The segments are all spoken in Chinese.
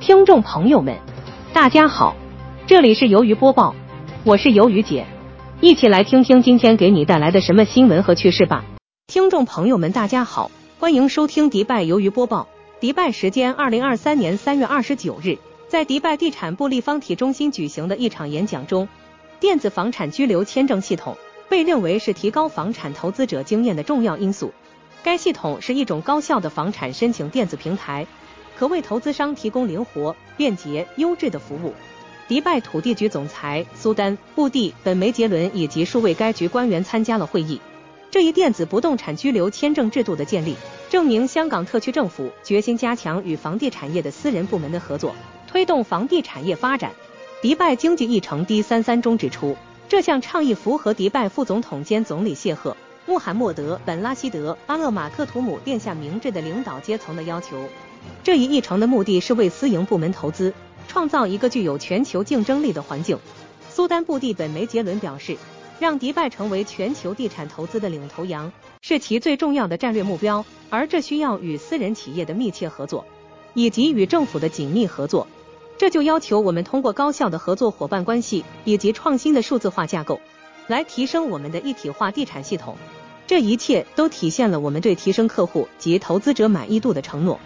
听众朋友们，大家好，这里是鱿鱼播报，我是鱿鱼姐，一起来听听今天给你带来的什么新闻和趣事吧。听众朋友们，大家好，欢迎收听迪拜鱿鱼播报。迪拜时间二零二三年三月二十九日，在迪拜地产部立方体中心举行的一场演讲中，电子房产居留签证系统被认为是提高房产投资者经验的重要因素。该系统是一种高效的房产申请电子平台。可为投资商提供灵活、便捷、优质的服务。迪拜土地局总裁苏丹·布蒂本梅杰伦以及数位该局官员参加了会议。这一电子不动产居留签证制度的建立，证明香港特区政府决心加强与房地产业的私人部门的合作，推动房地产业发展。迪拜经济议程 D 三三中指出，这项倡议符合迪拜副总统兼总理谢赫·穆罕默德·本拉希德·阿勒马克图姆殿下明智的领导阶层的要求。这一议程的目的是为私营部门投资创造一个具有全球竞争力的环境。苏丹布地本梅杰伦表示，让迪拜成为全球地产投资的领头羊是其最重要的战略目标，而这需要与私人企业的密切合作，以及与政府的紧密合作。这就要求我们通过高效的合作伙伴关系以及创新的数字化架构，来提升我们的一体化地产系统。这一切都体现了我们对提升客户及投资者满意度的承诺。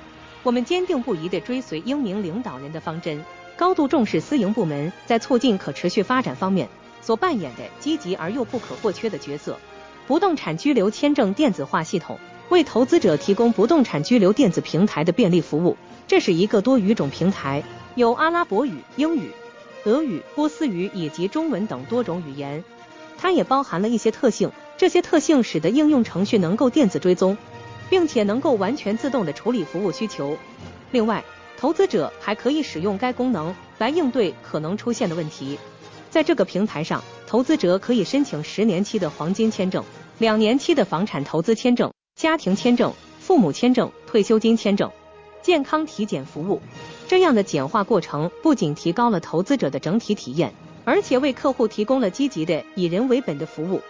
我们坚定不移地追随英明领导人的方针，高度重视私营部门在促进可持续发展方面所扮演的积极而又不可或缺的角色。不动产居留签证电子化系统为投资者提供不动产居留电子平台的便利服务。这是一个多语种平台，有阿拉伯语、英语、德语、波斯语以及中文等多种语言。它也包含了一些特性，这些特性使得应用程序能够电子追踪。并且能够完全自动的处理服务需求。另外，投资者还可以使用该功能来应对可能出现的问题。在这个平台上，投资者可以申请十年期的黄金签证、两年期的房产投资签证、家庭签证、父母签证、退休金签证、健康体检服务。这样的简化过程不仅提高了投资者的整体体验，而且为客户提供了积极的以人为本的服务。